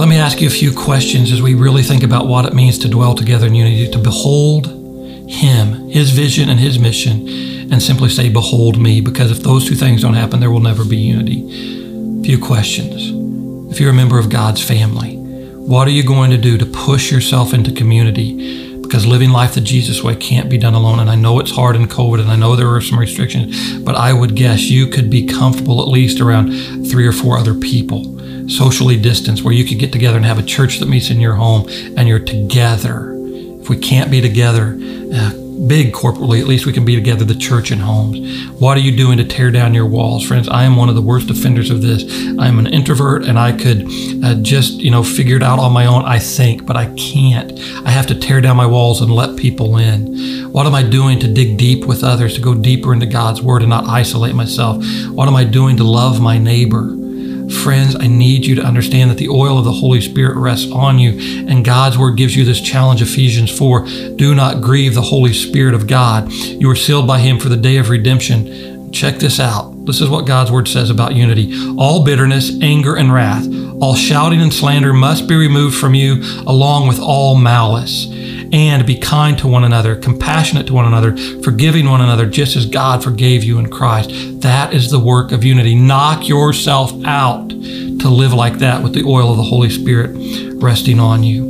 let me ask you a few questions as we really think about what it means to dwell together in unity, to behold Him, His vision, and His mission, and simply say, Behold me, because if those two things don't happen, there will never be unity. A few questions. If you're a member of God's family, what are you going to do to push yourself into community? because living life the Jesus way can't be done alone. And I know it's hard in COVID and I know there are some restrictions, but I would guess you could be comfortable at least around three or four other people, socially distanced, where you could get together and have a church that meets in your home and you're together. If we can't be together, uh, big corporately, at least we can be together, the church and homes. What are you doing to tear down your walls? Friends, I am one of the worst offenders of this. I'm an introvert and I could uh, just, you know, figure it out on my own, I think, but I can't. I have to tear down my walls and let people in. What am I doing to dig deep with others, to go deeper into God's word and not isolate myself? What am I doing to love my neighbor? Friends, I need you to understand that the oil of the Holy Spirit rests on you, and God's Word gives you this challenge Ephesians 4 do not grieve the Holy Spirit of God. You are sealed by Him for the day of redemption. Check this out. This is what God's Word says about unity. All bitterness, anger, and wrath, all shouting and slander must be removed from you, along with all malice and be kind to one another, compassionate to one another, forgiving one another, just as God forgave you in Christ. That is the work of unity. Knock yourself out to live like that with the oil of the Holy Spirit resting on you.